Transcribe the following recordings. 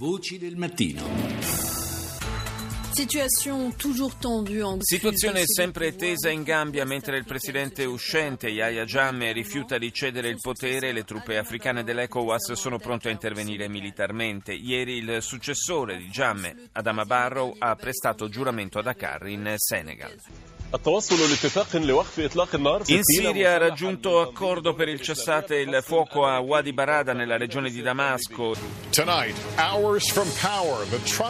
Voci del mattino. Situazione sempre tesa in Gambia mentre il presidente uscente Yahya Jammeh rifiuta di cedere il potere e le truppe africane dell'ECOWAS sono pronte a intervenire militarmente. Ieri il successore di Jammeh, Adama Barrow, ha prestato giuramento a Dakar in Senegal. In Siria ha raggiunto accordo per il cessate il fuoco a Wadi Barada nella regione di Damasco.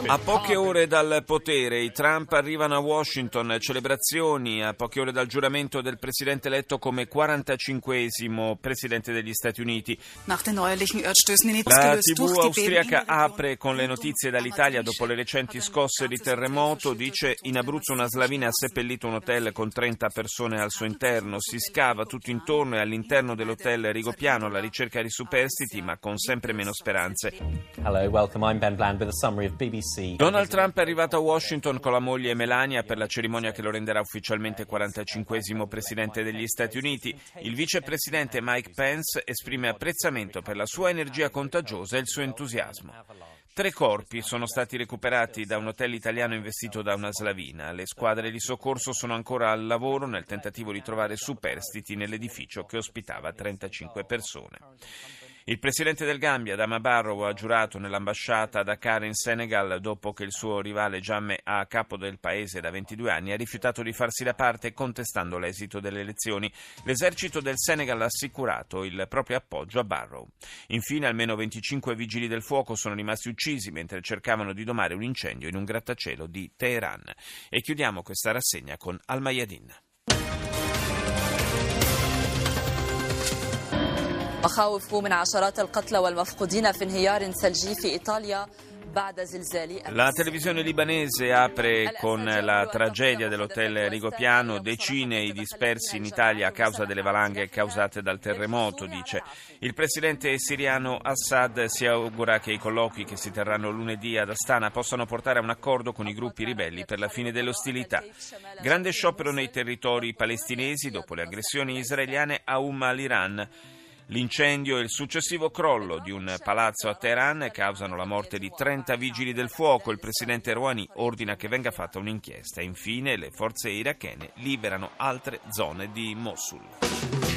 A poche ore dal potere i Trump arrivano a Washington, celebrazioni a poche ore dal giuramento del presidente eletto come 45esimo presidente degli Stati Uniti. La TV austriaca apre con le notizie dall'Italia dopo le recenti scosse di terremoto, dice in Abruzzo una slavina ha seppellito un hotel con 30 persone al suo interno. Si scava tutto intorno e all'interno dell'hotel Rigopiano alla ricerca di superstiti, ma con sempre meno speranze. Hello, welcome. Ben Bland. Donald Trump è arrivato a Washington con la moglie Melania per la cerimonia che lo renderà ufficialmente 45 presidente degli Stati Uniti. Il vicepresidente Mike Pence esprime apprezzamento per la sua energia contagiosa e il suo entusiasmo. Tre corpi sono stati recuperati da un hotel italiano investito da una slavina. Le squadre di soccorso sono ancora al lavoro nel tentativo di trovare superstiti nell'edificio che ospitava 35 persone. Il presidente del Gambia, Dama Barrow, ha giurato nell'ambasciata a Dakar in Senegal dopo che il suo rivale Jammeh, a capo del paese da 22 anni, ha rifiutato di farsi da parte contestando l'esito delle elezioni. L'esercito del Senegal ha assicurato il proprio appoggio a Barrow. Infine, almeno 25 vigili del fuoco sono rimasti uccisi mentre cercavano di domare un incendio in un grattacielo di Teheran. E chiudiamo questa rassegna con Al-Mayadin. مخاوف من عشرات القتلى والمفقودين في انهيار ثلجي في إيطاليا La televisione libanese apre con la tragedia dell'hotel Rigopiano, decine i dispersi in Italia a causa delle valanghe causate dal terremoto, dice. Il presidente siriano Assad si augura che i colloqui che si terranno lunedì ad Astana possano portare a un accordo con i gruppi ribelli per la fine delle ostilità. Grande sciopero nei territori palestinesi dopo le aggressioni israeliane a Umm al-Iran. L'incendio e il successivo crollo di un palazzo a Teheran causano la morte di 30 vigili del fuoco. Il presidente Rouhani ordina che venga fatta un'inchiesta. Infine, le forze irachene liberano altre zone di Mosul.